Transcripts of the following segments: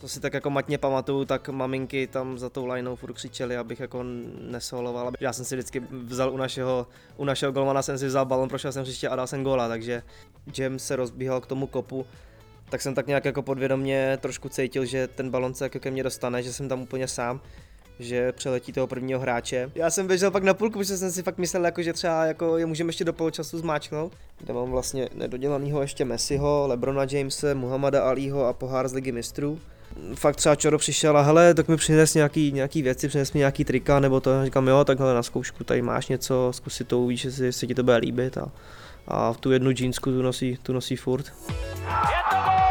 To si tak jako matně pamatuju, tak maminky tam za tou lineou furt křičeli, abych jako nesoloval. Já jsem si vždycky vzal u našeho, u našeho golmana jsem si vzal balon, prošel jsem příště a dal jsem góla, takže Jam se rozbíhal k tomu kopu, tak jsem tak nějak jako podvědomě trošku cítil, že ten balon se jako ke mně dostane, že jsem tam úplně sám že přeletí toho prvního hráče. Já jsem běžel pak na půlku, protože jsem si fakt myslel, jako, že třeba jako je můžeme ještě do poločasu zmáčknout. Kde mám vlastně nedodělanýho ještě Messiho, Lebrona Jamese, Muhammada Aliho a pohár z ligy mistrů. Fakt třeba Čoro přišel a hele, tak mi přines nějaký, nějaký věci, přines mi nějaký trika, nebo to, říkám jo, tak hele, na zkoušku tady máš něco, zkus si to, uvidíš, jestli, jestli ti to bude líbit a, a tu jednu džínsku tu nosí, tu nosí furt. Je to Jan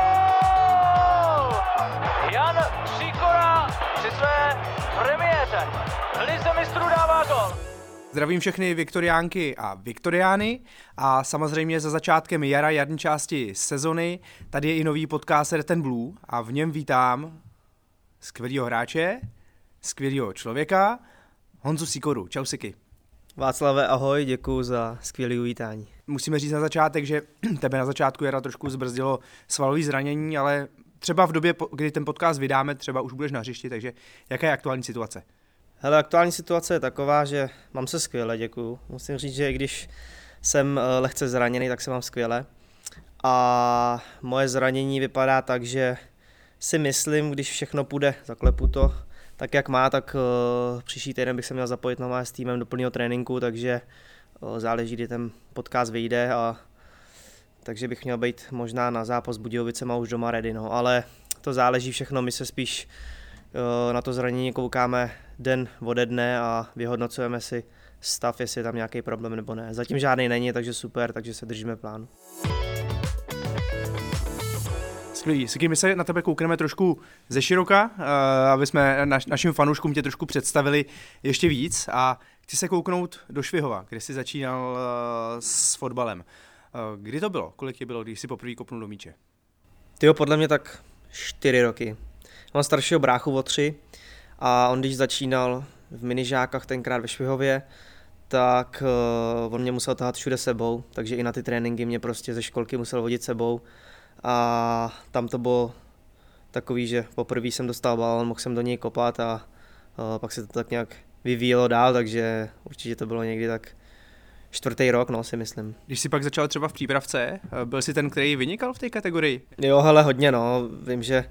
Zdravím všechny Viktoriánky a Viktoriány a samozřejmě za začátkem jara jarní části sezony tady je i nový podcast Ten Blue a v něm vítám skvělého hráče, skvělého člověka, Honzu Sikoru. Čau Siky. Václave, ahoj, děkuji za skvělé uvítání. Musíme říct na začátek, že tebe na začátku jara trošku zbrzdilo svalový zranění, ale třeba v době, kdy ten podcast vydáme, třeba už budeš na hřišti, takže jaká je aktuální situace? Hele, aktuální situace je taková, že mám se skvěle, děkuju. Musím říct, že když jsem eh, lehce zraněný, tak se mám skvěle. A moje zranění vypadá tak, že si myslím, když všechno půjde, zaklepu to, tak jak má, tak uh, příští týden bych se měl zapojit na s týmem do plného tréninku, takže uh, záleží, kdy ten podcast vyjde a takže bych měl být možná na zápas Budějovicema už doma ready, no, ale to záleží všechno, my se spíš uh, na to zranění koukáme den ode dne a vyhodnocujeme si stav, jestli je tam nějaký problém nebo ne. Zatím žádný není, takže super, takže se držíme plánu. Skvělý. Siky, my se na tebe koukneme trošku ze široka, uh, aby jsme naš, našim fanouškům tě trošku představili ještě víc a chci se kouknout do Švihova, kde jsi začínal uh, s fotbalem. Uh, kdy to bylo? Kolik tě bylo, když jsi poprvé kopnul do míče? Tyjo, podle mě tak čtyři roky. Mám staršího bráchu o tři a on když začínal v minižákách tenkrát ve Švihově, tak uh, on mě musel tahat všude sebou, takže i na ty tréninky mě prostě ze školky musel vodit sebou a tam to bylo takový, že poprvé jsem dostal balon, mohl jsem do něj kopat a uh, pak se to tak nějak vyvíjelo dál, takže určitě to bylo někdy tak čtvrtý rok, no si myslím. Když jsi pak začal třeba v přípravce, eh, byl jsi ten, který vynikal v té kategorii? Jo, hele, hodně no, vím, že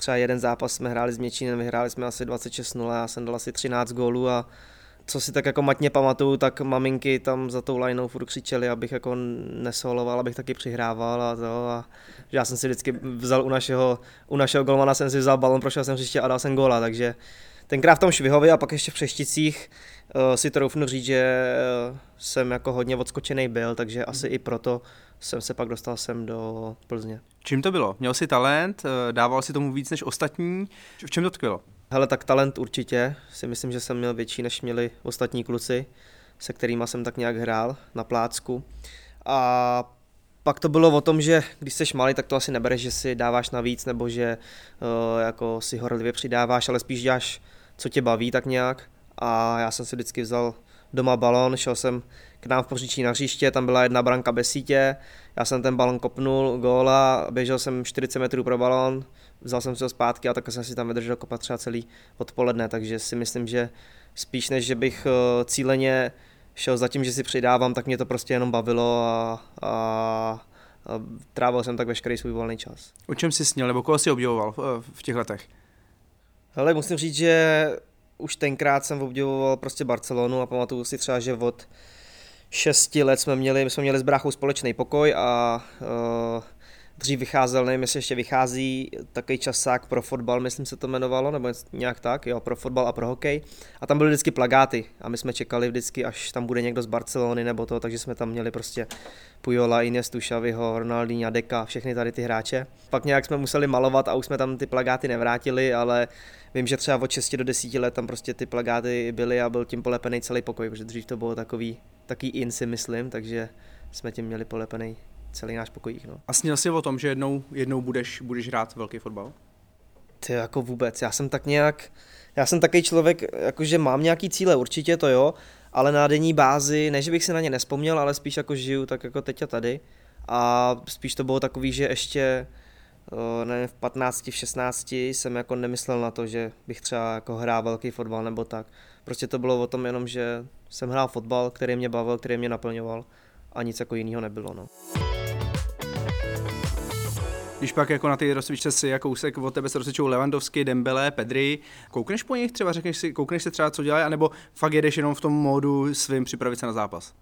třeba jeden zápas jsme hráli s Měčínem, vyhráli jsme asi 26-0, já jsem dal asi 13 gólů a co si tak jako matně pamatuju, tak maminky tam za tou lineou furt křičeli, abych jako nesoloval, abych taky přihrával a to a já jsem si vždycky vzal u našeho, u našeho golmana jsem si vzal balon, prošel jsem příště a dal jsem góla, takže tenkrát v tom Švihově a pak ještě v Přešticích uh, si troufnu říct, že uh, jsem jako hodně odskočený byl, takže asi i proto jsem se pak dostal sem do Plzně. Čím to bylo? Měl jsi talent, eh, dával si tomu víc než ostatní, v čem to tkvělo? Hele, tak talent určitě, si myslím, že jsem měl větší, než měli ostatní kluci, se kterými jsem tak nějak hrál na plácku. A pak to bylo o tom, že když jsi malý, tak to asi nebereš, že si dáváš navíc, nebo že uh, jako si horlivě přidáváš, ale spíš děláš, co tě baví tak nějak. A já jsem si vždycky vzal doma balon, šel jsem k nám v poříčí na hřiště, tam byla jedna branka bez sítě, já jsem ten balon kopnul, góla, běžel jsem 40 metrů pro balon, vzal jsem si ho zpátky a tak jsem si tam vydržel kopat třeba celý odpoledne, takže si myslím, že spíš než, že bych eh, cíleně šel za tím, že si přidávám, tak mě to prostě jenom bavilo a, a, a trávil jsem tak veškerý svůj volný čas. O čem jsi sněl, nebo koho jsi obdivoval v, v těch letech? Hele, musím říct, že už tenkrát jsem obdivoval prostě Barcelonu a pamatuju si třeba, že od šesti let jsme měli, my jsme měli s bráchou společný pokoj a uh, dřív vycházel, nevím, jestli ještě vychází takový časák pro fotbal, myslím se to jmenovalo, nebo nějak tak, jo, pro fotbal a pro hokej. A tam byly vždycky plagáty a my jsme čekali vždycky, až tam bude někdo z Barcelony nebo to, takže jsme tam měli prostě Pujola, Ines Tušaviho, Ronaldinho, Deka, všechny tady ty hráče. Pak nějak jsme museli malovat a už jsme tam ty plagáty nevrátili, ale vím, že třeba od 6 do 10 let tam prostě ty plagáty byly a byl tím polepený celý pokoj, protože dřív to bylo takový, taký in si myslím, takže jsme tím měli polepený celý náš pokojík. No. A sněl jsi o tom, že jednou, jednou budeš, budeš hrát velký fotbal? Ty jako vůbec, já jsem tak nějak, já jsem takový člověk, jakože mám nějaký cíle, určitě to jo, ale na denní bázi, ne že bych si na ně nespomněl, ale spíš jako žiju tak jako teď a tady. A spíš to bylo takový, že ještě nevím, v 15, v 16 jsem jako nemyslel na to, že bych třeba jako hrál velký fotbal nebo tak. Prostě to bylo o tom jenom, že jsem hrál fotbal, který mě bavil, který mě naplňoval a nic jako jiného nebylo. No. Když pak jako na ty rozcvičce si jako kousek od tebe se rozcvičují Lewandowski, Dembele, Pedri, koukneš po nich třeba, řekneš si, koukneš si třeba, co dělají, anebo fakt jedeš jenom v tom módu svým připravit se na zápas?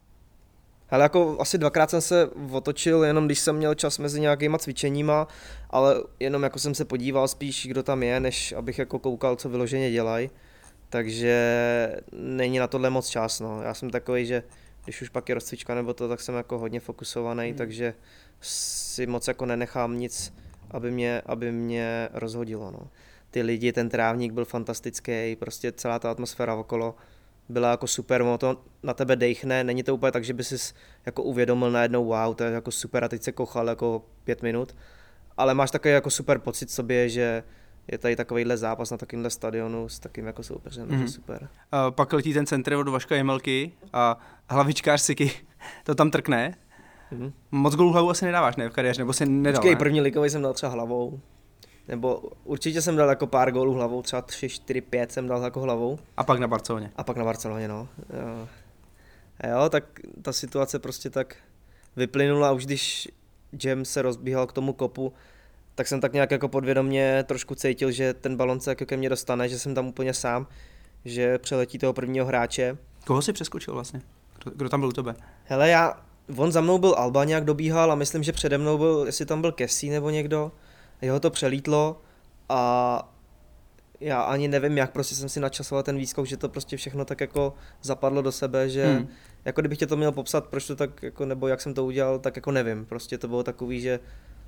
Ale jako asi dvakrát jsem se otočil, jenom když jsem měl čas mezi nějakýma cvičeníma, ale jenom jako jsem se podíval spíš, kdo tam je, než abych jako koukal, co vyloženě dělají. Takže není na tohle moc čas, no. Já jsem takový, že když už pak je rozcvička nebo to, tak jsem jako hodně fokusovaný, hmm. takže si moc jako nenechám nic, aby mě, aby mě rozhodilo, no. Ty lidi, ten trávník byl fantastický, prostě celá ta atmosféra okolo byla jako super, ono to na tebe dejchne, není to úplně tak, že by si jako uvědomil najednou wow, to je jako super a teď se kochal jako pět minut, ale máš takový jako super pocit sobě, že je tady takovýhle zápas na takovémhle stadionu s takým jako soupeřem, mm-hmm. super. Uh, pak letí ten centr od Vaška Jemelky a hlavičkář Siky to tam trkne. Mm-hmm. Moc gólů hlavou asi nedáváš, ne, v kariéře, nebo si nedal, Počkej, ne? první ligový jsem dal třeba hlavou. Nebo určitě jsem dal jako pár gólů hlavou, třeba 3, 4, 5 jsem dal jako hlavou. A pak na Barceloně. A pak na Barceloně, no. Jo. jo, tak ta situace prostě tak vyplynula, už když Jam se rozbíhal k tomu kopu, tak jsem tak nějak jako podvědomně trošku cítil, že ten balon se jako ke mně dostane, že jsem tam úplně sám, že přeletí toho prvního hráče. Koho si přeskočil vlastně? Kdo, kdo tam byl u tebe? Hele, já, on za mnou byl Alba nějak dobíhal a myslím, že přede mnou byl, jestli tam byl Kessi nebo někdo jeho to přelítlo a já ani nevím, jak prostě jsem si načasoval ten výskok, že to prostě všechno tak jako zapadlo do sebe, že hmm. jako kdybych tě to měl popsat, proč to tak jako, nebo jak jsem to udělal, tak jako nevím. Prostě to bylo takový, že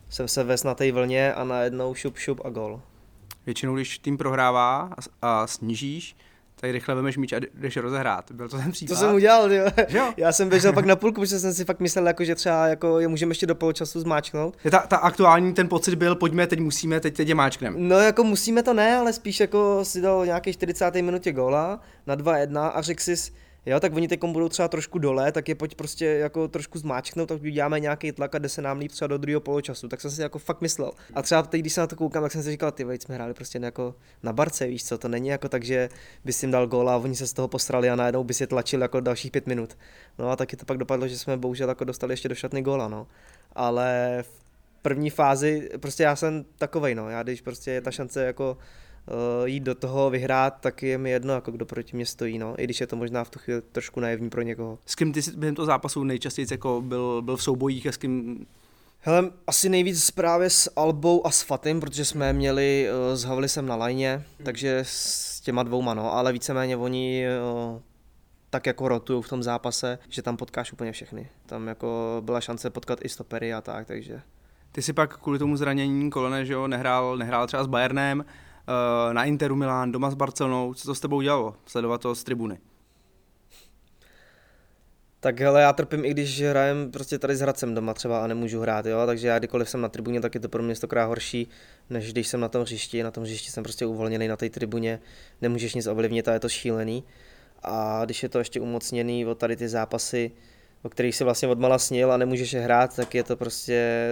jsem se ves na té vlně a najednou šup, šup a gol. Většinou, když tým prohrává a, a snížíš, tak rychle vemeš míč a jdeš rozehrát. Byl to ten případ? To jsem udělal, jo. jo. Já jsem běžel pak na půlku, protože jsem si fakt myslel, jako, že třeba jako je můžeme ještě do poločasu zmáčknout. Ta, ta aktuální ten pocit byl, pojďme, teď musíme, teď, teď je máčknem. No jako musíme to ne, ale spíš jako si dal nějaký 40. minutě góla na 2-1 a řekl si, jo, tak oni teď budou třeba trošku dole, tak je pojď prostě jako trošku zmáčknout, tak uděláme nějaký tlak a jde se nám líp třeba do druhého poločasu. Tak jsem si jako fakt myslel. A třeba teď, když se na to koukám, tak jsem si říkal, ty vejc, jsme hráli prostě jako na barce, víš co, to není jako tak, že bys jim dal gól a oni se z toho postrali a najednou by si tlačil jako dalších pět minut. No a taky to pak dopadlo, že jsme bohužel jako dostali ještě do šatny góla, no. Ale v první fázi, prostě já jsem takovej, no, já když prostě je ta šance jako jít do toho, vyhrát, tak je mi jedno, jako kdo proti mě stojí, no. I když je to možná v tu chvíli trošku naivní pro někoho. S kým ty jsi během toho zápasu nejčastěji jako byl, byl v soubojích a s kým Hele, asi nejvíc právě s Albou a s Fatim, protože jsme měli uh, s Havlisem na lajně, takže s těma dvouma, no, ale víceméně oni uh, tak jako rotují v tom zápase, že tam potkáš úplně všechny. Tam jako byla šance potkat i stopery a tak, takže. Ty si pak kvůli tomu zranění kolene, že jo, nehrál, nehrál třeba s Bayernem, Eh, na Interu Milán, doma s Barcelonou. Co to s tebou dělalo? Sledovat to z tribuny. Tak hele, já trpím, i když hrajem prostě tady s Hradcem doma třeba a nemůžu hrát, jo, takže já kdykoliv jsem na tribuně, tak je to pro mě stokrát horší, než když jsem na tom hřišti, na tom hřišti jsem prostě uvolněný na té tribuně, nemůžeš nic ovlivnit a je to šílený. A když je to ještě umocněný o tady ty zápasy, o kterých si vlastně odmala snil a nemůžeš je hrát, tak je to prostě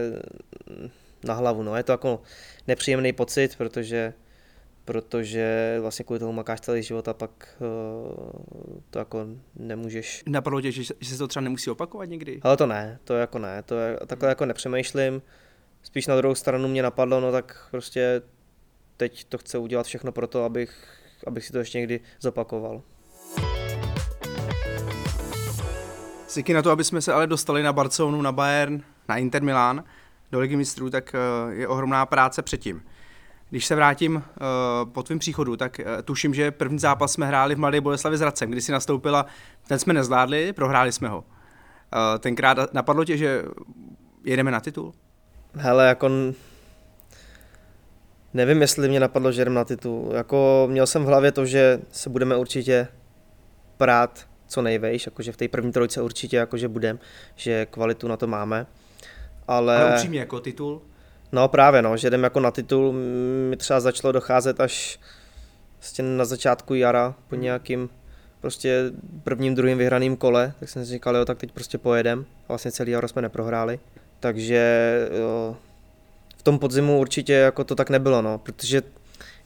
na hlavu, no, je to jako nepříjemný pocit, protože protože vlastně kvůli tomu makáš celý život a pak uh, to jako nemůžeš. Napadlo tě, že, že se to třeba nemusí opakovat někdy? Ale to ne, to jako ne, to je, takhle jako nepřemýšlím. Spíš na druhou stranu mě napadlo, no tak prostě teď to chce udělat všechno pro to, abych, abych si to ještě někdy zopakoval. Siky na to, aby jsme se ale dostali na Barcelonu, na Bayern, na Inter Milan, do Ligy mistrů, tak eh, je ohromná práce předtím. Když se vrátím uh, po tvém příchodu, tak uh, tuším, že první zápas jsme hráli v Mladé Boleslavi s Radcem, kdy si nastoupila, ten jsme nezvládli, prohráli jsme ho. Uh, tenkrát napadlo tě, že jedeme na titul? Hele, jako nevím, jestli mě napadlo, že jdem na titul. Jako měl jsem v hlavě to, že se budeme určitě prát co nejvejš, jakože v té první trojce určitě jakože budem, že kvalitu na to máme. Ale, ale upřímně jako titul? No právě, no, že jdem jako na titul, mi třeba začalo docházet až vlastně na začátku jara, po nějakým prostě prvním, druhým vyhraným kole, tak jsem si říkal, jo, tak teď prostě pojedem. A vlastně celý jaro jsme neprohráli. Takže jo, v tom podzimu určitě jako to tak nebylo, no, protože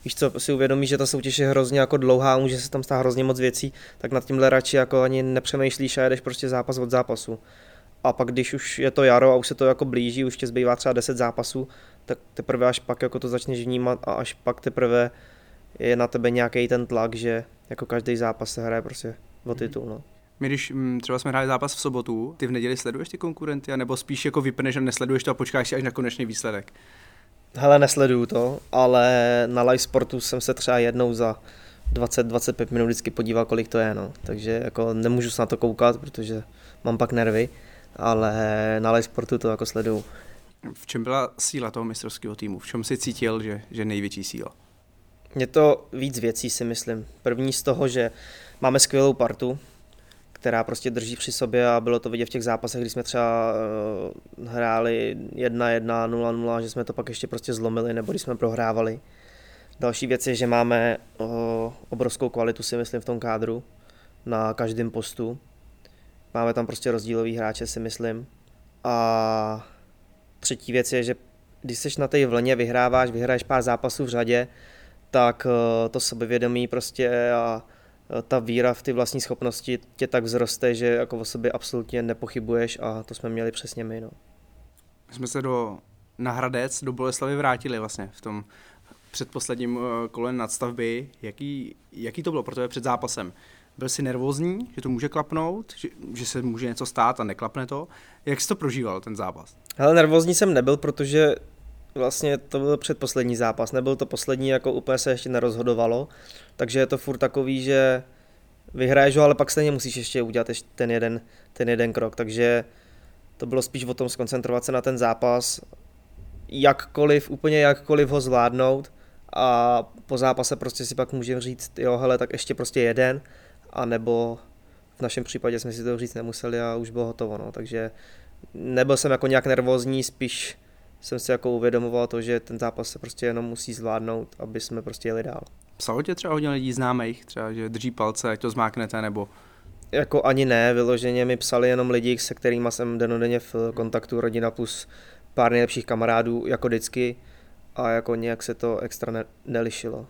víš co, si uvědomíš, že ta soutěž je hrozně jako dlouhá, může se tam stát hrozně moc věcí, tak nad tímhle radši jako ani nepřemýšlíš a jedeš prostě zápas od zápasu. A pak když už je to jaro a už se to jako blíží, už tě zbývá třeba 10 zápasů, tak teprve až pak jako to začneš vnímat a až pak teprve je na tebe nějaký ten tlak, že jako každý zápas se hraje prostě o mhm. titul. No. My když mm, třeba jsme hráli zápas v sobotu, ty v neděli sleduješ ty konkurenty, nebo spíš jako vypneš a nesleduješ to a počkáš si až na konečný výsledek? Hele, nesleduju to, ale na live sportu jsem se třeba jednou za 20-25 minut vždycky podíval, kolik to je, no. Takže jako nemůžu se na to koukat, protože mám pak nervy, ale na live sportu to jako sleduju. V čem byla síla toho mistrovského týmu? V čem si cítil, že, že největší síla? Je to víc věcí, si myslím. První z toho, že máme skvělou partu, která prostě drží při sobě a bylo to vidět v těch zápasech, kdy jsme třeba uh, hráli 1-1, 0-0, že jsme to pak ještě prostě zlomili, nebo když jsme prohrávali. Další věc je, že máme uh, obrovskou kvalitu, si myslím, v tom kádru na každém postu. Máme tam prostě rozdílový hráče, si myslím. A třetí věc je, že když jsi na té vlně, vyhráváš, vyhraješ pár zápasů v řadě, tak uh, to sebevědomí prostě a Eh, ta víra v ty vlastní schopnosti tě tak vzroste, že jako o sobě absolutně nepochybuješ a to jsme měli přesně my. No. My jsme se do, na Hradec, do Boleslavy vrátili vlastně v tom předposledním eh, kole nadstavby. Jaký, jaký to bylo pro tebe před zápasem? Byl jsi nervózní, že to může klapnout, že, že se může něco stát a neklapne to? Jak jsi to prožíval, ten zápas? Ale nervózní jsem nebyl, protože vlastně to byl předposlední zápas, nebyl to poslední, jako úplně se ještě nerozhodovalo, takže je to furt takový, že vyhraješ ho, ale pak stejně musíš ještě udělat ještě ten jeden, ten jeden krok, takže to bylo spíš o tom skoncentrovat se na ten zápas, jakkoliv, úplně jakkoliv ho zvládnout a po zápase prostě si pak můžeme říct, jo, hele, tak ještě prostě jeden, a nebo v našem případě jsme si to říct nemuseli a už bylo hotovo, no, takže nebyl jsem jako nějak nervózní, spíš jsem si jako uvědomoval to, že ten zápas se prostě jenom musí zvládnout, aby jsme prostě jeli dál. Psalo tě třeba hodně lidí známých, třeba, že drží palce, ať to zmáknete, nebo jako ani ne, vyloženě mi psali jenom lidi, se kterými jsem denodenně v kontaktu, rodina plus pár nejlepších kamarádů, jako vždycky, a jako nějak se to extra ne- nelišilo.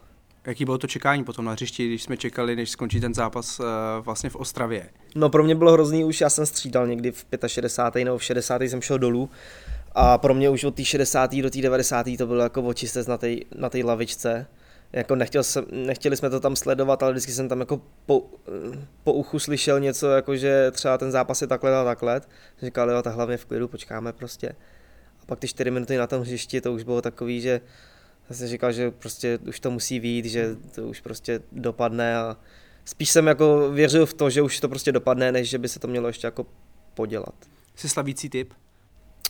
Jaký bylo to čekání potom na hřišti, když jsme čekali, než skončí ten zápas uh, vlastně v Ostravě? No pro mě bylo hrozný už, já jsem střídal někdy v 65. nebo v 60. jsem šel dolů a pro mě už od té 60. do té 90. to bylo jako očistec na té na lavičce. Jako nechtěl jsem, nechtěli jsme to tam sledovat, ale vždycky jsem tam jako po, po uchu slyšel něco, jako že třeba ten zápas je takhle a takhle. Říkal, jo, tak hlavně v klidu, počkáme prostě. A pak ty 4 minuty na tom hřišti, to už bylo takový, že jsem říkal, že prostě už to musí vít, že to už prostě dopadne a spíš jsem jako věřil v to, že už to prostě dopadne, než že by se to mělo ještě jako podělat. Jsi slavící typ?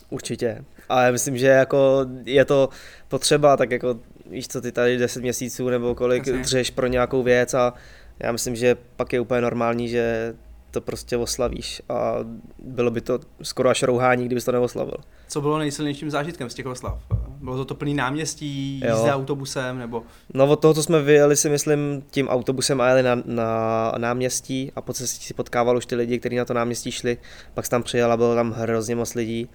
Určitě. Ale myslím, že jako je to potřeba, tak jako víš co, ty tady 10 měsíců nebo kolik Jasně. dřeš pro nějakou věc a já myslím, že pak je úplně normální, že to prostě oslavíš a bylo by to skoro až rouhání, kdybys to neoslavil. Co bylo nejsilnějším zážitkem z těch oslav? Bylo to to plný náměstí, jízda jo. autobusem nebo? No od toho, co jsme vyjeli si myslím tím autobusem a jeli na, na náměstí a po cestě si potkával už ty lidi, kteří na to náměstí šli, pak tam přijel a bylo tam hrozně moc lidí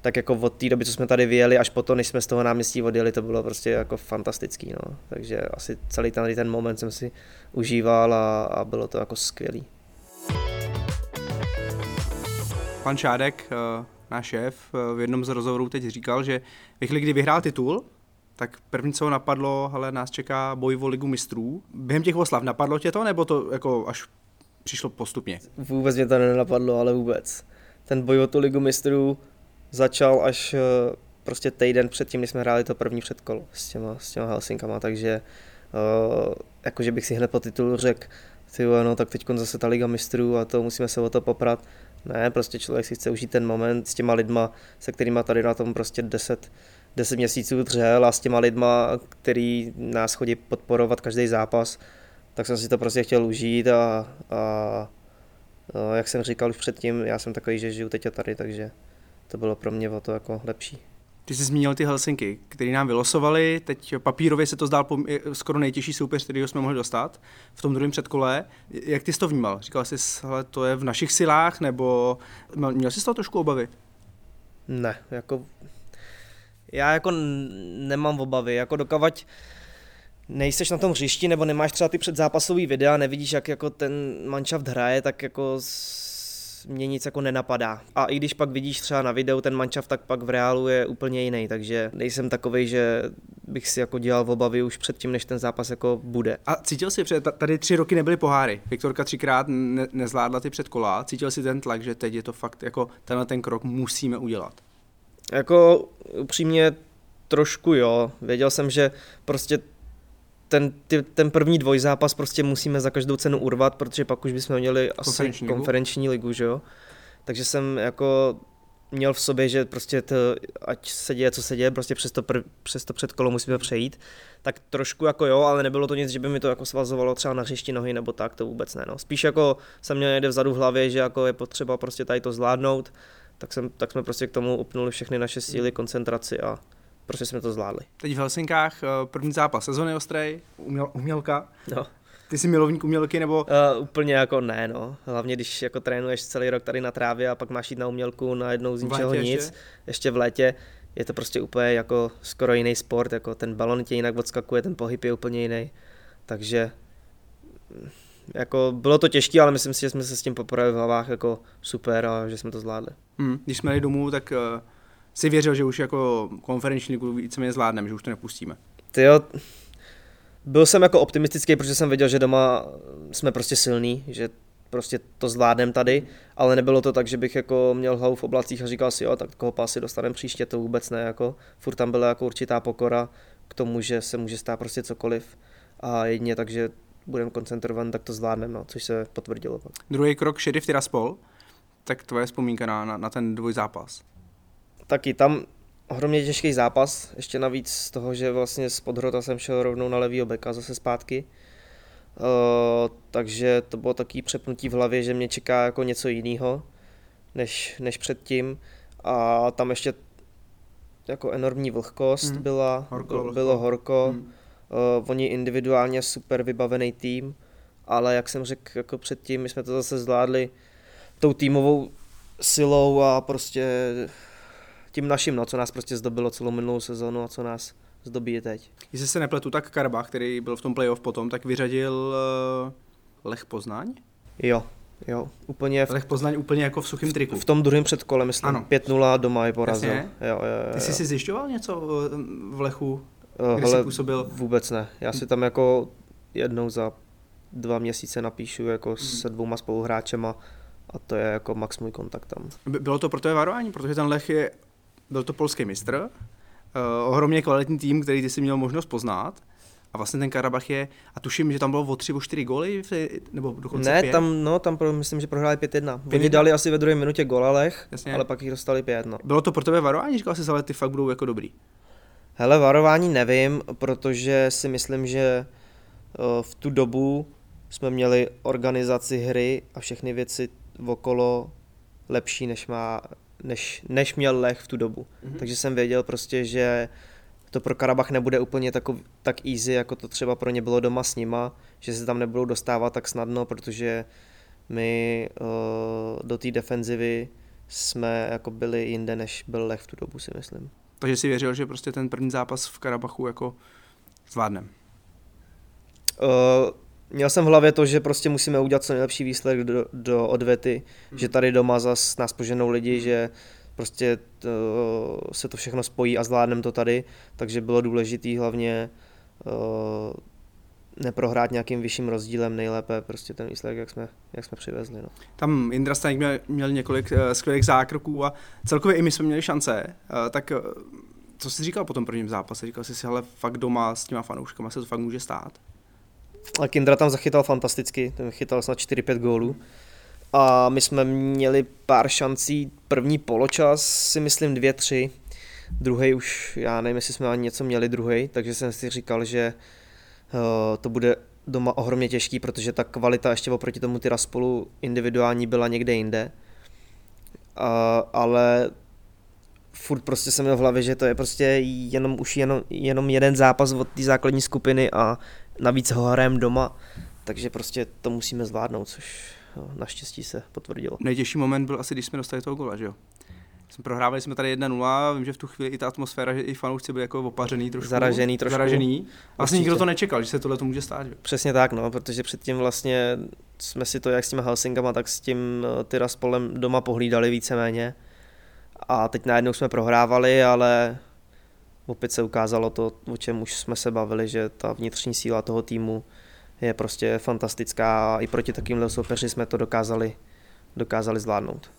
tak jako od té doby, co jsme tady vyjeli, až potom, než jsme z toho náměstí odjeli, to bylo prostě jako fantastický, no. Takže asi celý ten, ten moment jsem si užíval a, a bylo to jako skvělý. Pan Šádek, eh, náš šéf, eh, v jednom z rozhovorů teď říkal, že ve chvíli, kdy vyhrál titul, tak první, co ho napadlo, ale nás čeká boj o ligu mistrů. Během těch oslav napadlo tě to, nebo to jako až přišlo postupně? Vůbec mě to nenapadlo, ale vůbec. Ten boj o tu ligu mistrů začal až eh, prostě týden předtím, než jsme hráli to první předkolo s těma, s těma Helsinkama, takže jakože bych si hned po titulu řekl, ty no tak teď zase ta Liga mistrů a to musíme se o to poprat. Ne, prostě člověk si chce užít ten moment s těma lidma, se kterými tady na tom prostě 10, 10 měsíců dřel a s těma lidma, který nás chodí podporovat každý zápas, tak jsem si to prostě chtěl užít a, a, a jak jsem říkal už předtím, já jsem takový, že žiju teď a tady, takže to bylo pro mě o to jako lepší. Ty jsi zmínil ty Helsinky, které nám vylosovali, teď papírově se to zdál skoro nejtěžší soupeř, který jsme mohli dostat v tom druhém předkole. Jak ty jsi to vnímal? Říkal jsi, že to je v našich silách, nebo měl jsi z toho trošku obavy? Ne, jako Já jako nemám obavy, jako dokavať nejseš na tom hřišti nebo nemáš třeba ty předzápasový videa, nevidíš, jak jako ten manšaft hraje, tak jako mě nic jako nenapadá. A i když pak vidíš třeba na videu ten manšaft, tak pak v reálu je úplně jiný, takže nejsem takovej, že bych si jako dělal v obavy už předtím, než ten zápas jako bude. A cítil si, protože tady tři roky nebyly poháry. Viktorka třikrát ne- nezvládla ty předkola. Cítil si ten tlak, že teď je to fakt jako tenhle ten krok musíme udělat? Jako upřímně trošku jo. Věděl jsem, že prostě ten, ty, ten první dvojzápas prostě musíme za každou cenu urvat, protože pak už bychom měli asi konferenční ligu, konferenční ligu že jo. Takže jsem jako měl v sobě, že prostě to, ať se děje, co se děje, prostě přes to, prv, přes to předkolo musíme přejít, tak trošku jako jo, ale nebylo to nic, že by mi to jako svazovalo třeba na hřišti nohy nebo tak, to vůbec ne. No. Spíš jako jsem měl někde vzadu v hlavě, že jako je potřeba prostě tady to zvládnout, tak, jsem, tak jsme prostě k tomu upnuli všechny naše síly, koncentraci a prostě jsme to zvládli. Teď v Helsinkách eh, první zápas sezony ostrej, uměl, umělka. No. Ty jsi milovník umělky nebo? Uh, úplně jako ne, no. Hlavně když jako trénuješ celý rok tady na trávě a pak máš jít na umělku na jednou z ničeho nic, ještě? ještě v létě, je to prostě úplně jako skoro jiný sport, jako ten balon tě jinak odskakuje, ten pohyb je úplně jiný. Takže mm, jako bylo to těžké, ale myslím si, že jsme se s tím poprvé v hlavách jako super a že jsme to zvládli. Hmm, když jsme jeli domů, tak uh, si věřil, že už jako konferenční ligu víceméně zvládneme, že už to nepustíme. Ty jo, byl jsem jako optimistický, protože jsem věděl, že doma jsme prostě silní, že prostě to zvládnem tady, ale nebylo to tak, že bych jako měl hlavu v oblacích a říkal si, jo, tak koho pásy dostaneme příště, to vůbec ne, jako furt tam byla jako určitá pokora k tomu, že se může stát prostě cokoliv a jedině takže budeme koncentrovat, tak to zvládneme, no, což se potvrdilo. Pak. Druhý krok Sheriff Tiraspol, tak tvoje vzpomínka na, na, na ten dvojzápas. Taky tam ohromně těžký zápas, ještě navíc z toho, že vlastně z podhrota jsem šel rovnou na levýho beka zase zpátky. Uh, takže to bylo taký přepnutí v hlavě, že mě čeká jako něco jiného než, než předtím. A tam ještě jako enormní vlhkost mm. byla, horko, bylo, bylo horko. Mm. Uh, oni individuálně super vybavený tým, ale jak jsem řekl jako předtím, my jsme to zase zvládli tou týmovou silou a prostě tím naším, no, co nás prostě zdobilo celou minulou sezonu a co nás zdobí je teď. Jestli se nepletu, tak Karbach, který byl v tom playoff potom, tak vyřadil uh, Lech Poznaň? Jo, jo, úplně. V... Lech Poznaň úplně jako v suchém triku. V tom druhém předkole, myslím, ano. 5-0 doma je porazil. Jo, jo, jo, Ty jsi si zjišťoval něco eh, v Lechu, uh, hele, jsi působil? Vůbec ne, já si tam jako jednou za dva měsíce napíšu jako hmm. se dvouma spoluhráčema a to je jako max můj kontakt tam. Bylo to pro tebe varování, protože ten Lech je byl to polský mistr, uh, ohromně kvalitní tým, který ty si měl možnost poznat. A vlastně ten Karabach je, a tuším, že tam bylo o tři, o čtyři góly, nebo dokonce Ne, pět. tam, no, tam pro, myslím, že prohráli 5-1. Oni dali asi ve druhé minutě golalech, Jasně. ale pak jich dostali pět, no. Bylo to pro tebe varování? Říkal jsi, ale ty fakt budou jako dobrý. Hele, varování nevím, protože si myslím, že uh, v tu dobu jsme měli organizaci hry a všechny věci okolo lepší, než má než, než měl Lech v tu dobu. Mm-hmm. Takže jsem věděl prostě, že to pro Karabach nebude úplně takov, tak easy, jako to třeba pro ně bylo doma s nima, že se tam nebudou dostávat tak snadno, protože my uh, do té defenzivy jsme jako byli jinde, než byl Lech v tu dobu, si myslím. Takže si věřil, že prostě ten první zápas v Karabachu jako zvládnem? Uh, měl jsem v hlavě to, že prostě musíme udělat co nejlepší výsledek do, do odvety, hmm. že tady doma zas nás poženou lidi, hmm. že prostě to, se to všechno spojí a zvládneme to tady, takže bylo důležité hlavně uh, neprohrát nějakým vyšším rozdílem, nejlépe prostě ten výsledek, jak jsme, jak jsme přivezli. No. Tam Indra Staněk měl, měl několik uh, skvělých zákroků a celkově i my jsme měli šance, uh, tak uh, co jsi říkal po tom prvním zápase? Říkal jsi si, ale fakt doma s těma fanouškama se to fakt může stát? A Kindra tam zachytal fantasticky, ten chytal snad 4-5 gólů. A my jsme měli pár šancí, první poločas si myslím dvě, tři, druhý už, já nevím, jestli jsme ani něco měli druhý, takže jsem si říkal, že uh, to bude doma ohromně těžký, protože ta kvalita ještě oproti tomu ty spolu individuální byla někde jinde. Uh, ale furt prostě jsem měl v hlavě, že to je prostě jenom už jenom, jenom jeden zápas od té základní skupiny a navíc ho hrajeme doma, takže prostě to musíme zvládnout, což jo, naštěstí se potvrdilo. Nejtěžší moment byl asi, když jsme dostali toho gola, že jo? Prohrávali jsme tady 1-0, vím, že v tu chvíli i ta atmosféra, že i fanoušci byli jako opařený trošku. Zaražený trošku. Zaražený. Vlastně nikdo to nečekal, že se tohle to může stát. Že? Přesně tak, no, protože předtím vlastně jsme si to jak s těmi Helsingama, tak s tím eh, Tiraspolem doma pohlídali víceméně. A teď najednou jsme prohrávali, ale opět se ukázalo to, o čem už jsme se bavili, že ta vnitřní síla toho týmu je prostě fantastická a i proti takovýmhle soupeři jsme to dokázali, dokázali zvládnout.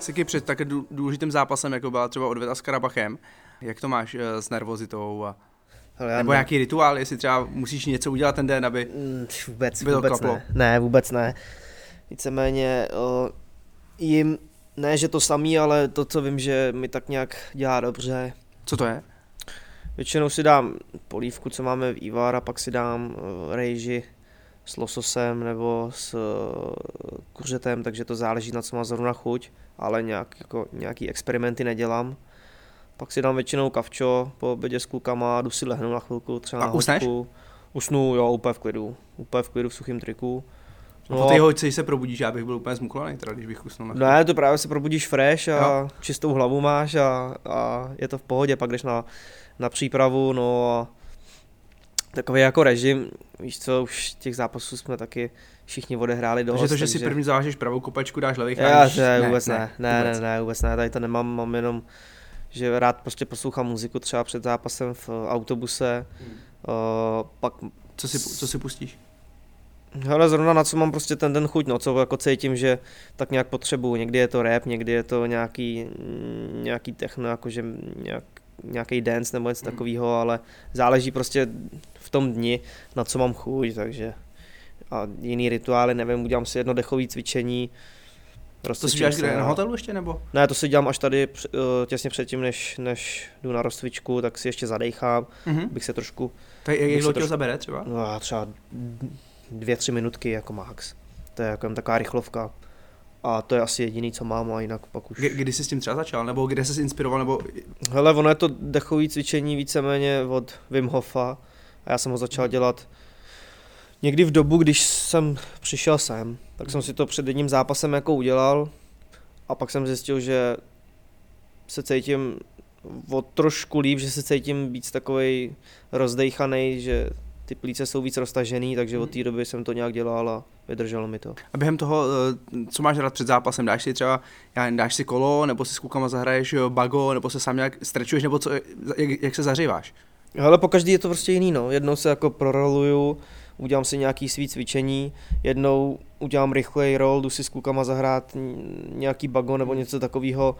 Siky před tak důležitým zápasem, jako byla třeba odveta s Karabachem, jak to máš eh, s nervozitou a Hele, Nebo ne. nějaký rituál, jestli třeba musíš něco udělat ten den, aby mm, Vůbec, by to vůbec klaplo. ne. Ne, vůbec ne. Víceméně uh, jim, ne že to samý, ale to, co vím, že mi tak nějak dělá dobře. Co to je? Většinou si dám polívku, co máme v Ivar, a pak si dám uh, rejži s lososem nebo s uh, kuřetem, takže to záleží na co má zrovna chuť, ale nějak, jako, nějaký experimenty nedělám. Pak si dám většinou kavčo po obědě s klukama, jdu si lehnu na chvilku, třeba a na usneš? Usnu, jo, úplně v klidu. Úplně v klidu v suchým triku. No, no po té hoďce se probudíš, já bych byl úplně zmuklený, teda, když bych usnul. Na ne, to právě se probudíš fresh a jo. čistou hlavu máš a, a, je to v pohodě, pak jdeš na, na přípravu, no a takový jako režim, víš co, už těch zápasů jsme taky všichni odehráli dost. Takže to, že si první zavážeš pravou kopačku, dáš levý, Já, ne, vůbec ne, ne, ne, ne, ne, vůbec ne, tady to nemám, mám jenom, že rád prostě poslouchám muziku třeba před zápasem v autobuse, hmm. uh, pak... Co si, co si pustíš? Hele, zrovna na co mám prostě ten den chuť, no, co jako cítím, že tak nějak potřebuju. Někdy je to rap, někdy je to nějaký, nějaký techno, jakože nějak, nějaký dance nebo něco takového, ale záleží prostě v tom dni, na co mám chuť, takže a jiný rituály, nevím, udělám si jedno dechové cvičení. To si děláš kde, na hotelu ještě nebo? Ne, to si dělám až tady uh, těsně předtím, než, než jdu na rozcvičku, tak si ještě zadechám, mm-hmm. bych se trošku... Tak jak dlouho trošku... zabere třeba? No, třeba dvě, tři minutky jako max. To je jako taková rychlovka. A to je asi jediný, co mám a jinak pak už... Kdy jsi s tím třeba začal, nebo kde jsi inspiroval, nebo... Hele, ono je to dechové cvičení víceméně od Wim Hofa. A já jsem ho začal dělat někdy v dobu, když jsem přišel sem, tak jsem si to před jedním zápasem jako udělal. A pak jsem zjistil, že se cítím o trošku líp, že se cítím víc takový rozdejchaný, že ty plíce jsou víc roztažený, takže od té doby jsem to nějak dělal a vydrželo mi to. A během toho, eh, co máš rád před zápasem, dáš si třeba, já dáš si kolo, nebo si s klukama zahraješ bago, nebo se sám nějak strečuješ, nebo co, jak, jak se zaříváš? Ale po každý je to prostě jiný, no. Jednou se jako proroluju, udělám si nějaký svý cvičení, jednou udělám rychlej roll, jdu si s klukama zahrát nějaký bago nebo něco takového.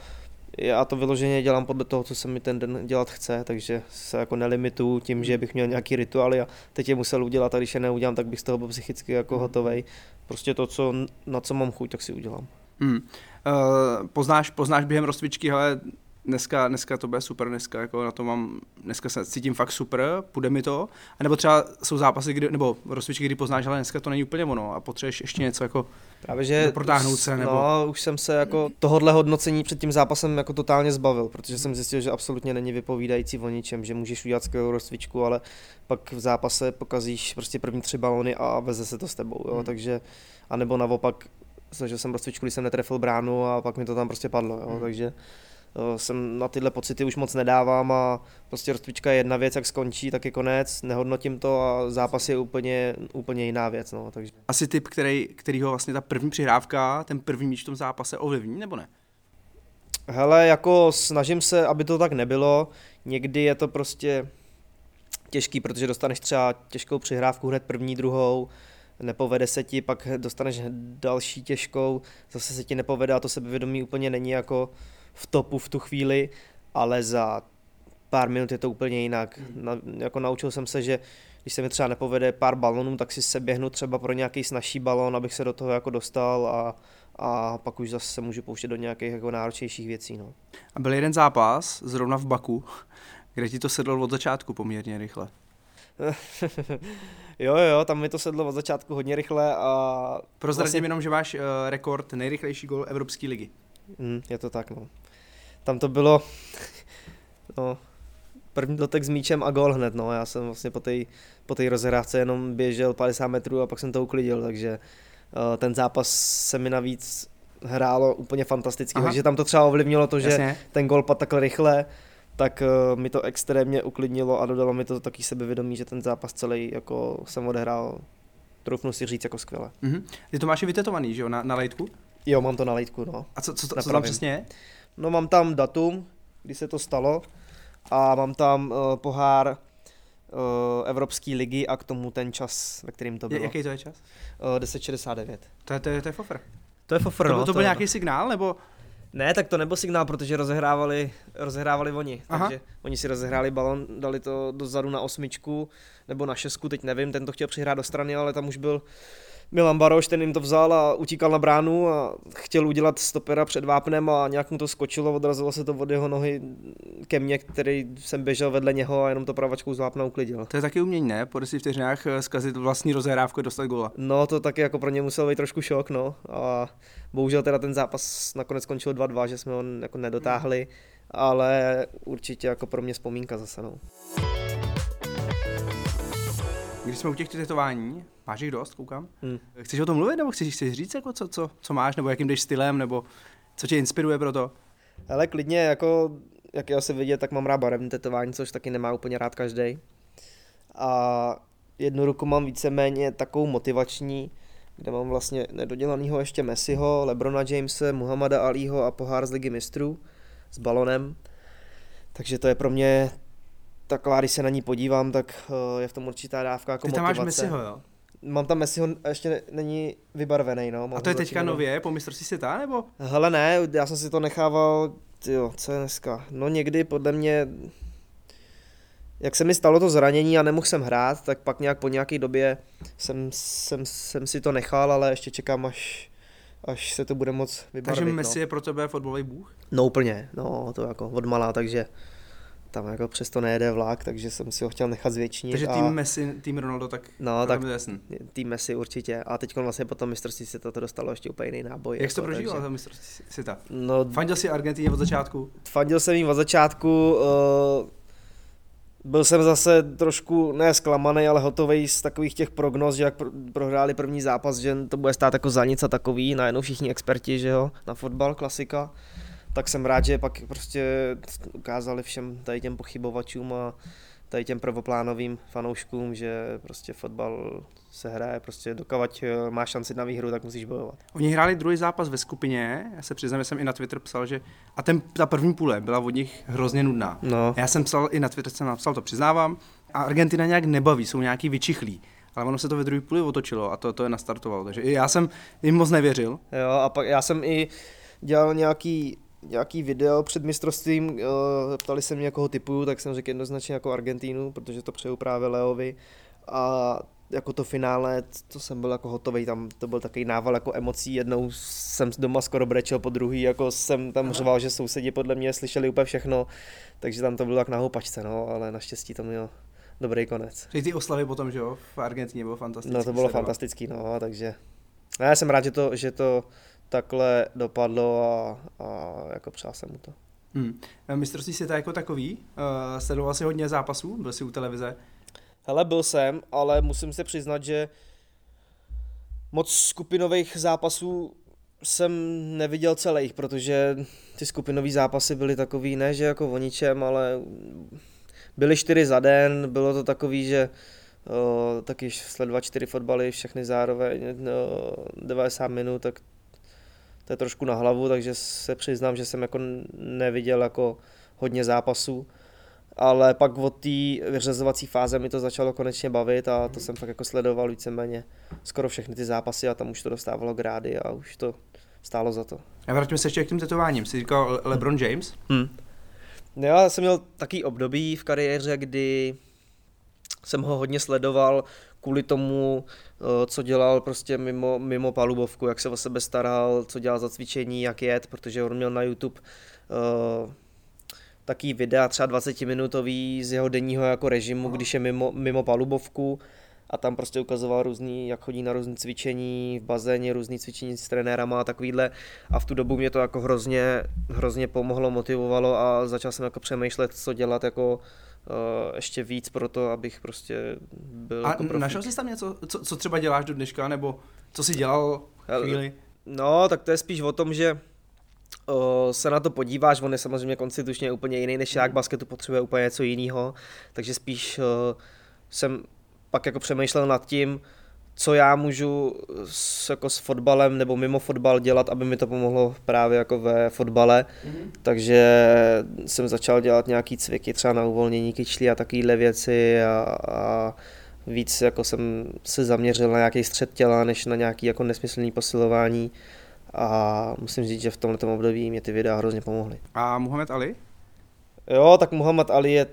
Já to vyloženě dělám podle toho, co se mi ten den dělat chce, takže se jako nelimituju tím, že bych měl nějaký rituály a teď je musel udělat a když je neudělám, tak bych z toho byl psychicky jako hmm. hotovej. Prostě to, co, na co mám chuť, tak si udělám. Hmm. Uh, poznáš, poznáš během rozcvičky, ale dneska, dneska to bude super, dneska jako na to mám, dneska se cítím fakt super, půjde mi to, a nebo třeba jsou zápasy, kdy, nebo rozcvičky, kdy poznáš, ale dneska to není úplně ono a potřebuješ ještě něco jako Právě, že protáhnout se, nebo... No, už jsem se jako tohohle hodnocení před tím zápasem jako totálně zbavil, protože jsem zjistil, že absolutně není vypovídající o ničem, že můžeš udělat skvělou rozcvičku, ale pak v zápase pokazíš prostě první tři balony a veze se to s tebou, jo, hmm. takže, anebo naopak, snažil jsem rozcvičku, když jsem netrefil bránu a pak mi to tam prostě padlo, jo, hmm. takže jsem na tyhle pocity už moc nedávám a prostě rozcvička je jedna věc, jak skončí, tak je konec, nehodnotím to a zápas je úplně, úplně jiná věc. No, takže. Asi typ, který, kterýho vlastně ta první přihrávka, ten první míč v tom zápase ovlivní, nebo ne? Hele, jako snažím se, aby to tak nebylo. Někdy je to prostě těžký, protože dostaneš třeba těžkou přihrávku hned první, druhou, nepovede se ti, pak dostaneš další těžkou, zase se ti nepovede a to sebevědomí úplně není jako v topu v tu chvíli, ale za pár minut je to úplně jinak. Hmm. Na, jako naučil jsem se, že když se mi třeba nepovede pár balonů, tak si se běhnu třeba pro nějaký snažší balon, abych se do toho jako dostal a, a pak už zase se můžu pouštět do nějakých jako náročnějších věcí. No. A byl jeden zápas, zrovna v Baku, kde ti to sedlo od začátku poměrně rychle. jo, jo, tam mi to sedlo od začátku hodně rychle a... Prozradím vlastně... jenom, že máš uh, rekord nejrychlejší gol Evropské ligy. Mm, je to tak, no. Tam to bylo, no, první dotek s míčem a gol hned, no. Já jsem vlastně po té po rozhrávce jenom běžel 50 metrů a pak jsem to uklidil, takže uh, ten zápas se mi navíc hrálo úplně fantasticky, Aha. takže tam to třeba ovlivnilo to, že Jasně. ten gol padl takhle rychle, tak uh, mi to extrémně uklidnilo a dodalo mi to taky sebevědomí, že ten zápas celý jako jsem odehrál, troufnu si říct, jako skvěle. Mhm. Ty to máš i vytetovaný, že jo, na, na lejtku? Jo, mám to na lejtku, no. A co, co, co, co tam přesně? No mám tam datum, kdy se to stalo a mám tam uh, pohár uh, Evropské ligy a k tomu ten čas, ve kterým to Je, bylo. jaký to je čas? Uh, 10.69. To je, to je, to je fofr. To je fofr, To, no, byl- to byl nějaký signál, nebo? Ne, tak to nebyl signál, protože rozehrávali, rozehrávali oni. Aha. Takže oni si rozehráli balon, dali to dozadu na osmičku nebo na šestku, teď nevím, ten to chtěl přihrát do strany, ale tam už byl Milan Baroš, ten jim to vzal a utíkal na bránu a chtěl udělat stopera před vápnem a nějak mu to skočilo, odrazilo se to od jeho nohy ke mně, který jsem běžel vedle něho a jenom to pravačkou z vápna uklidil. To je taky umění, ne? Po 10 vteřinách eh, zkazit vlastní rozehrávku a dostat góla. No to taky jako pro ně musel být trošku šok, no. A bohužel teda ten zápas nakonec skončil 2-2, že jsme ho jako nedotáhli, ale určitě jako pro mě vzpomínka zase, no. Když jsme u těch tetování, máš jich dost, koukám. Hm. Chceš o tom mluvit, nebo chceš, chceš říct, jako co, co, co máš, nebo jakým jdeš stylem, nebo co tě inspiruje pro to? Ale klidně, jako, jak je asi vidět, tak mám rád barevné tetování, což taky nemá úplně rád každý. A jednu ruku mám víceméně takovou motivační, kde mám vlastně nedodělanýho ještě Messiho, Lebrona Jamese, Muhammada Aliho a pohár z ligy mistrů s balonem. Takže to je pro mě taková, když se na ní podívám, tak eh, je v tom určitá dávka jako Ty tam máš motivace. Messiho, jo? Mám tam Messiho, ještě ne- není vybarvený, no. mám A to je teďka jenom- nově, po mistrovství světa, nebo? Hele ne, já jsem si to nechával, jo, co je dneska, no někdy podle mě, jak se mi stalo to zranění a nemohl jsem hrát, tak pak nějak po nějaké době jsem, jsem, jsem si to nechal, ale ještě čekám, až, až se to bude moc vybarvit. Takže no. Messi je pro tebe fotbalový bůh? No úplně, no to jako od malá, takže tam jako přesto nejede vlak, takže jsem si ho chtěl nechat zvětšnit. Takže a... tým Messi, tým Ronaldo, tak No, tak jasný. tým Messi určitě. A teď vlastně potom mistrovství se to dostalo ještě úplně jiný náboj. Jak jsi to jako, prožíval, takže- mistrovství světa? No, Fandil jsi Argentíně od začátku? fandil jsem jim od začátku, uh, byl jsem zase trošku, ne zklamaný, ale hotový z takových těch prognóz, že jak pro- prohráli první zápas, že to bude stát jako za nic a takový, najednou všichni experti, že jo, na fotbal, klasika. Tak jsem rád, že pak prostě ukázali všem tady těm pochybovačům a tady těm prvoplánovým fanouškům, že prostě fotbal se hraje, prostě dokavať eh, máš šanci na výhru, tak musíš bojovat. Oni hráli druhý zápas ve skupině, já se přiznám, že jsem i na Twitter psal, že a ten, ta první půle byla od nich hrozně nudná. No, Já jsem psal, i na Twitter jsem napsal, to přiznávám, a Argentina nějak nebaví, jsou nějaký vyčichlí. Ale ono se to ve druhé půli otočilo a to, to je nastartovalo. Takže i já jsem jim moc nevěřil. Jo, a pak já jsem i dělal nějaký, nějaký video před mistrovstvím, uh, ptali se mě, jako ho typuju, tak jsem řekl jednoznačně jako Argentínu, protože to přeju právě Leovi. A jako to finále, to jsem byl jako hotový, tam to byl takový nával jako emocí, jednou jsem doma skoro brečel, po druhý jako jsem tam Aha. řval, že sousedi podle mě slyšeli úplně všechno, takže tam to bylo tak na houpačce, no, ale naštěstí to mělo dobrý konec. Že ty oslavy potom, že jo, v Argentině bylo fantastické. No to bylo fantastický, no, takže no, já jsem rád, že to, že to takhle dopadlo a, a jako přál jsem mu to. Hmm. Mistrovství světa jako takový, uh, sledoval jsi hodně zápasů, byl jsi u televize. Hele, byl jsem, ale musím se přiznat, že moc skupinových zápasů jsem neviděl celých, protože ty skupinové zápasy byly takový, ne že jako o ničem, ale byly čtyři za den, bylo to takový, že o, taky sledovat čtyři fotbaly, všechny zároveň, no, 90 minut, tak to je trošku na hlavu, takže se přiznám, že jsem jako neviděl jako hodně zápasů ale pak od té vyřazovací fáze mi to začalo konečně bavit a to jsem fakt jako sledoval víceméně skoro všechny ty zápasy a tam už to dostávalo grády a už to stálo za to. A vraťme se ještě k těm tetováním. Jsi říkal Le- LeBron James? Hmm. Já jsem měl taký období v kariéře, kdy jsem ho hodně sledoval kvůli tomu, eh, co dělal prostě mimo, mimo palubovku, jak se o sebe staral, co dělal za cvičení, jak jet, protože on měl na YouTube uh, taký videa třeba 20 minutový z jeho denního jako režimu, když je mimo, mimo palubovku a tam prostě ukazoval různý, jak chodí na různý cvičení v bazéně, různý cvičení s trenérama a takovýhle a v tu dobu mě to jako hrozně, hrozně pomohlo, motivovalo a začal jsem jako přemýšlet, co dělat jako uh, ještě víc pro to, abych prostě byl A jako profík. našel jsi tam něco, co, co třeba děláš do dneška, nebo co jsi dělal chvíli? No, tak to je spíš o tom, že o, se na to podíváš, on je samozřejmě konstitučně úplně jiný než já, k basketu potřebuje úplně něco jiného, takže spíš o, jsem pak jako přemýšlel nad tím, co já můžu s, jako s fotbalem nebo mimo fotbal dělat, aby mi to pomohlo právě jako ve fotbale. Mm-hmm. Takže jsem začal dělat nějaký cviky třeba na uvolnění kyčlí a takovéhle věci a, a víc jako jsem se zaměřil na nějaký střed těla, než na nějaký jako nesmyslný posilování a musím říct, že v tomto období mě ty videa hrozně pomohly. A Muhammad Ali? Jo, tak Muhammad Ali je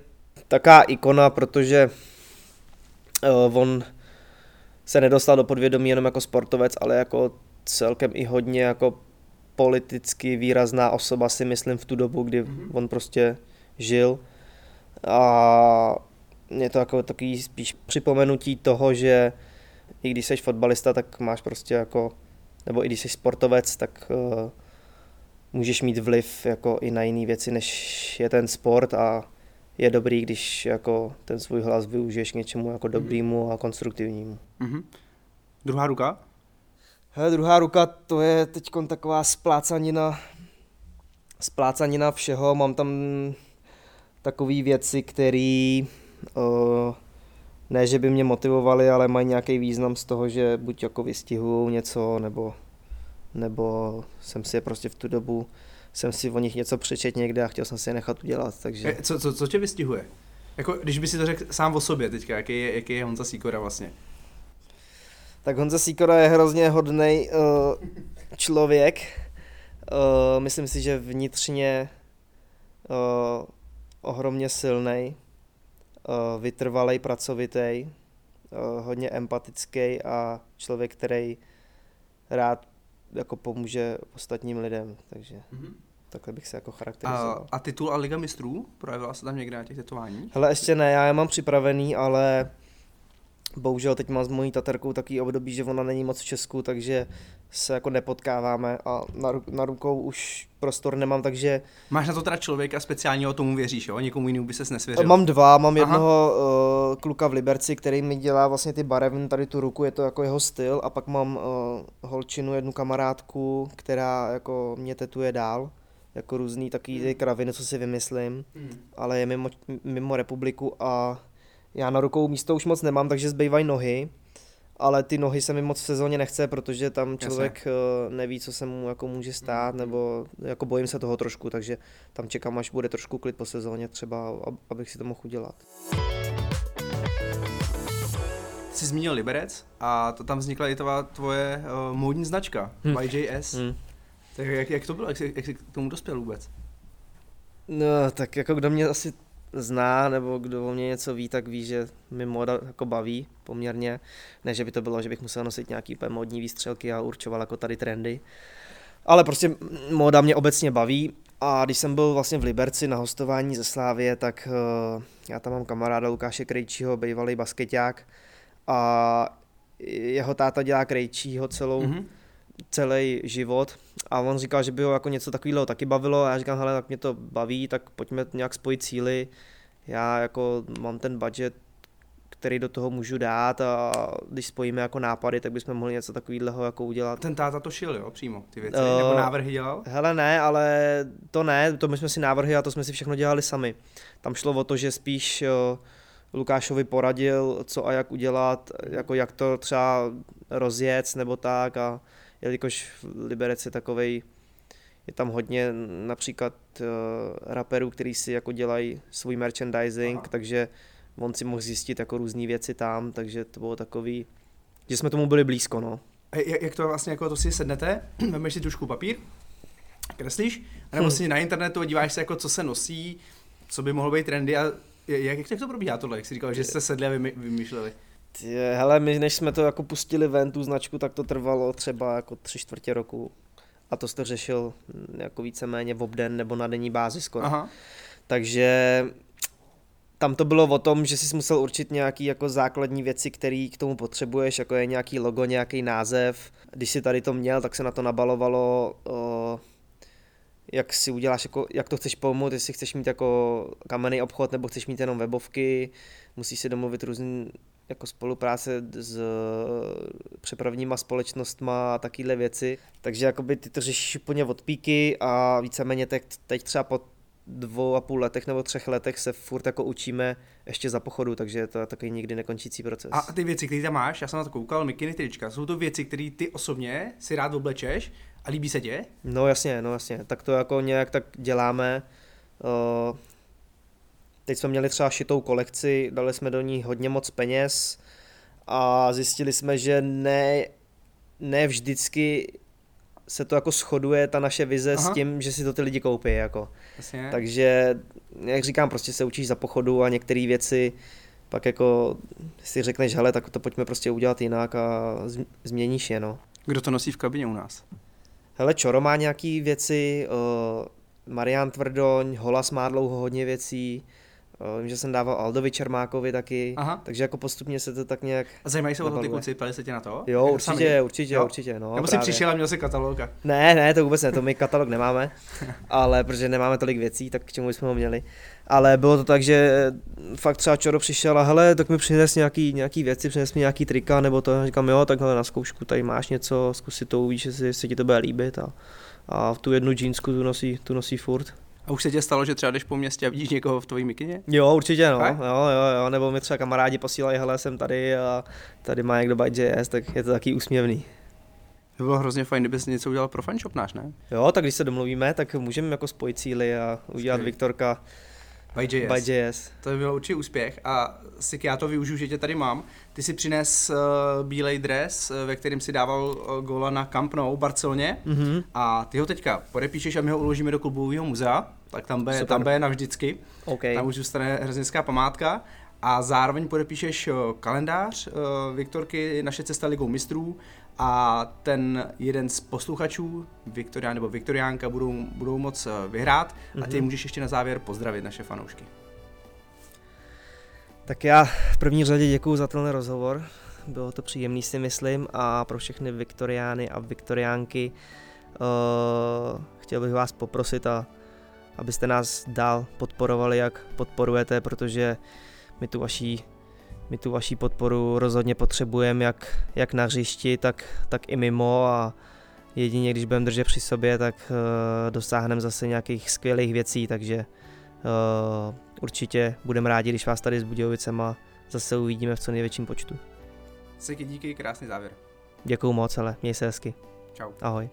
taká ikona, protože uh, on se nedostal do podvědomí jenom jako sportovec, ale jako celkem i hodně jako politicky výrazná osoba si myslím v tu dobu, kdy mm-hmm. on prostě žil. A je to jako takový spíš připomenutí toho, že i když jsi fotbalista, tak máš prostě jako, nebo i když jsi sportovec, tak uh, můžeš mít vliv jako i na jiné věci, než je ten sport a je dobrý, když jako ten svůj hlas využiješ k něčemu jako dobrýmu a konstruktivnímu. Mm-hmm. Druhá ruka? Hele, druhá ruka, to je teď taková splácanina, splácanina všeho. Mám tam takové věci, které uh, ne, že by mě motivovaly, ale mají nějaký význam z toho, že buď jako vystihují něco, nebo, nebo jsem si je prostě v tu dobu jsem si o nich něco přečet někde a chtěl jsem si je nechat udělat, takže... E, co, co, co tě vystihuje? Jako, když by si to řekl sám o sobě teďka, jaký je, jaký je Honza Sikora vlastně? Tak Honza Sikora je hrozně hodný uh, člověk. Uh, myslím si, že vnitřně uh, ohromně silný, uh, vytrvalý, pracovitý, uh, hodně empatický a člověk, který rád jako pomůže ostatním lidem, takže mm-hmm. Takhle bych se jako charakterizoval. A, a titul a Liga mistrů? Projevila se tam někde na těch tetováních? Hele, ještě ne, já je mám připravený, ale bohužel teď mám s mojí taterkou takový období, že ona není moc v Česku, takže se jako nepotkáváme a na, na rukou už prostor nemám, takže... Máš na to teda člověka speciálního, tomu věříš, jo? Někomu jinému by ses nesvěřil? Mám dva, mám Aha. jednoho uh, kluka v Liberci, který mi dělá vlastně ty barevny, tady tu ruku, je to jako jeho styl a pak mám uh, holčinu, jednu kamarádku, která jako mě tetuje dál jako různý takový ty kraviny, co si vymyslím, hmm. ale je mimo, mimo republiku a já na rukou místo už moc nemám, takže zbývají nohy, ale ty nohy se mi moc v sezóně nechce, protože tam člověk Jasně. Eh, neví, co se mu jako může stát, mm. nebo jako bojím se toho trošku, takže tam čekám, až bude trošku klid po sezóně třeba, abych si to mohl udělat. Jsi zmínil Liberec a to tam vznikla i tvá tvoje uh, módní značka, hmm. YJS. Hmm. Tak jak, jak to bylo, jak jsi, jak jsi k tomu dospěl vůbec? No, tak jako kdo mě asi zná, nebo kdo o mě něco ví, tak ví, že mi moda jako baví poměrně. Ne, že by to bylo, že bych musel nosit nějaký úplně modní výstřelky a určoval jako tady trendy. Ale prostě moda mě obecně baví a když jsem byl vlastně v Liberci na hostování ze Slávie, tak uh, já tam mám kamaráda Lukáše Krejčího, bývalý basketák a jeho táta dělá Krejčího celou, mm-hmm. Celý život a on říkal, že by ho jako něco takového taky bavilo a já říkám, hele, tak mě to baví, tak pojďme nějak spojit síly. Já jako mám ten budget, který do toho můžu dát a když spojíme jako nápady, tak bychom mohli něco takového jako udělat. Ten táta to šil, jo, přímo, ty věci, uh, nebo návrhy dělal? Hele ne, ale to ne, to my jsme si návrhy a to jsme si všechno dělali sami. Tam šlo o to, že spíš uh, Lukášovi poradil, co a jak udělat, jako jak to třeba rozjet nebo tak a jelikož Liberec je takovej, je tam hodně například uh, raperů, kteří si jako dělají svůj merchandising, Aha. takže on si mohl zjistit jako různé věci tam, takže to bylo takový, že jsme tomu byli blízko, no. Jak, jak to vlastně, jako to si sednete, vezmeš si tušku papír, kreslíš, nebo hmm. si na internetu díváš se, jako co se nosí, co by mohlo být trendy a jak, jak to probíhá tohle, jak jsi říkal, že jste sedli a vymýšleli? Je, hele, my než jsme to jako pustili ven, tu značku, tak to trvalo třeba jako tři čtvrtě roku. A to jste řešil jako víceméně v obden nebo na denní bázi skoro. Aha. Takže tam to bylo o tom, že jsi musel určit nějaký jako základní věci, které k tomu potřebuješ, jako je nějaký logo, nějaký název. Když si tady to měl, tak se na to nabalovalo, o, jak si uděláš, jako, jak to chceš pomoct, jestli chceš mít jako kamenný obchod, nebo chceš mít jenom webovky, musíš si domluvit různý jako spolupráce s přepravníma společnostma a takovéhle věci. Takže jakoby ty to řešíš úplně od píky a víceméně teď, teď třeba po dvou a půl letech nebo třech letech se furt jako učíme ještě za pochodu, takže to je takový nikdy nekončící proces. A ty věci, které tam máš, já jsem na to koukal, mikiny, trička, jsou to věci, které ty osobně si rád oblečeš a líbí se tě? No jasně, no jasně, tak to jako nějak tak děláme. Uh, teď jsme měli třeba šitou kolekci, dali jsme do ní hodně moc peněz a zjistili jsme, že ne, ne vždycky se to jako shoduje ta naše vize Aha. s tím, že si to ty lidi koupí. Jako. Jasně. Takže, jak říkám, prostě se učíš za pochodu a některé věci pak jako si řekneš, hele, tak to pojďme prostě udělat jinak a změníš je, no. Kdo to nosí v kabině u nás? Hele, Čoro má nějaký věci, uh, Marian Tvrdoň, Holas má dlouho hodně věcí, vím, že jsem dával Aldovi Čermákovi taky, Aha. takže jako postupně se to tak nějak... A zajímají se o to ty kluci, pali se tě na to? Jo, určitě, sami? určitě, jo? určitě, no. Nebo jsi přišel a měl si katalog? Ne, ne, to vůbec ne, to my katalog nemáme, ale protože nemáme tolik věcí, tak k čemu jsme ho měli. Ale bylo to tak, že fakt třeba Čoro přišel a hele, tak mi přines nějaký, nějaký věci, přines mi nějaký trika, nebo to, říkám, jo, tak hele, na zkoušku tady máš něco, zkus si to, uvíš, jestli, jestli ti to bude líbit a, a v tu jednu džínsku tu nosí, tu nosí furt. A už se tě stalo, že třeba jdeš po městě a vidíš někoho v tvojí mikině? Jo, určitě no, jo, jo, jo, nebo mi třeba kamarádi posílají, hele, jsem tady a tady má někdo by JS, tak je to taky úsměvný. To bylo hrozně fajn, kdybys něco udělal pro fanshop náš, ne? Jo, tak když se domluvíme, tak můžeme jako spojit cíly a udělat Skvělý. Viktorka by JS. By JS. To by byl určitě úspěch a si já to využiju, že tě tady mám. Ty si přines uh, bílej dres, uh, ve kterém si dával uh, góla na Camp Nou Barceloně mm-hmm. a ty ho teďka podepíšeš a my ho uložíme do klubového muzea, tak tam bude, tam bude navždycky. Okay. Tam už zůstane hroznická památka a zároveň podepíšeš kalendář Viktorky Naše cesta ligou mistrů a ten jeden z posluchačů, Viktorián nebo Viktoriánka, budou, budou moc eh, vyhrát mm-hmm. a ty mhm. můžeš ještě na závěr pozdravit naše fanoušky. Tak já v první řadě děkuji za tenhle rozhovor. Bylo to příjemný si myslím a pro všechny Viktoriány a Viktoriánky uh, chtěl bych vás poprosit, a, abyste nás dál podporovali, jak podporujete, protože my tu vaší my tu vaší podporu rozhodně potřebujeme jak, jak na hřišti, tak, tak i mimo a jedině když budeme držet při sobě, tak uh, dosáhneme zase nějakých skvělých věcí, takže uh, určitě budeme rádi, když vás tady s Budějovicema zase uvidíme v co největším počtu. Seky díky, krásný závěr. Děkuju moc, ale měj se hezky. Čau. Ahoj.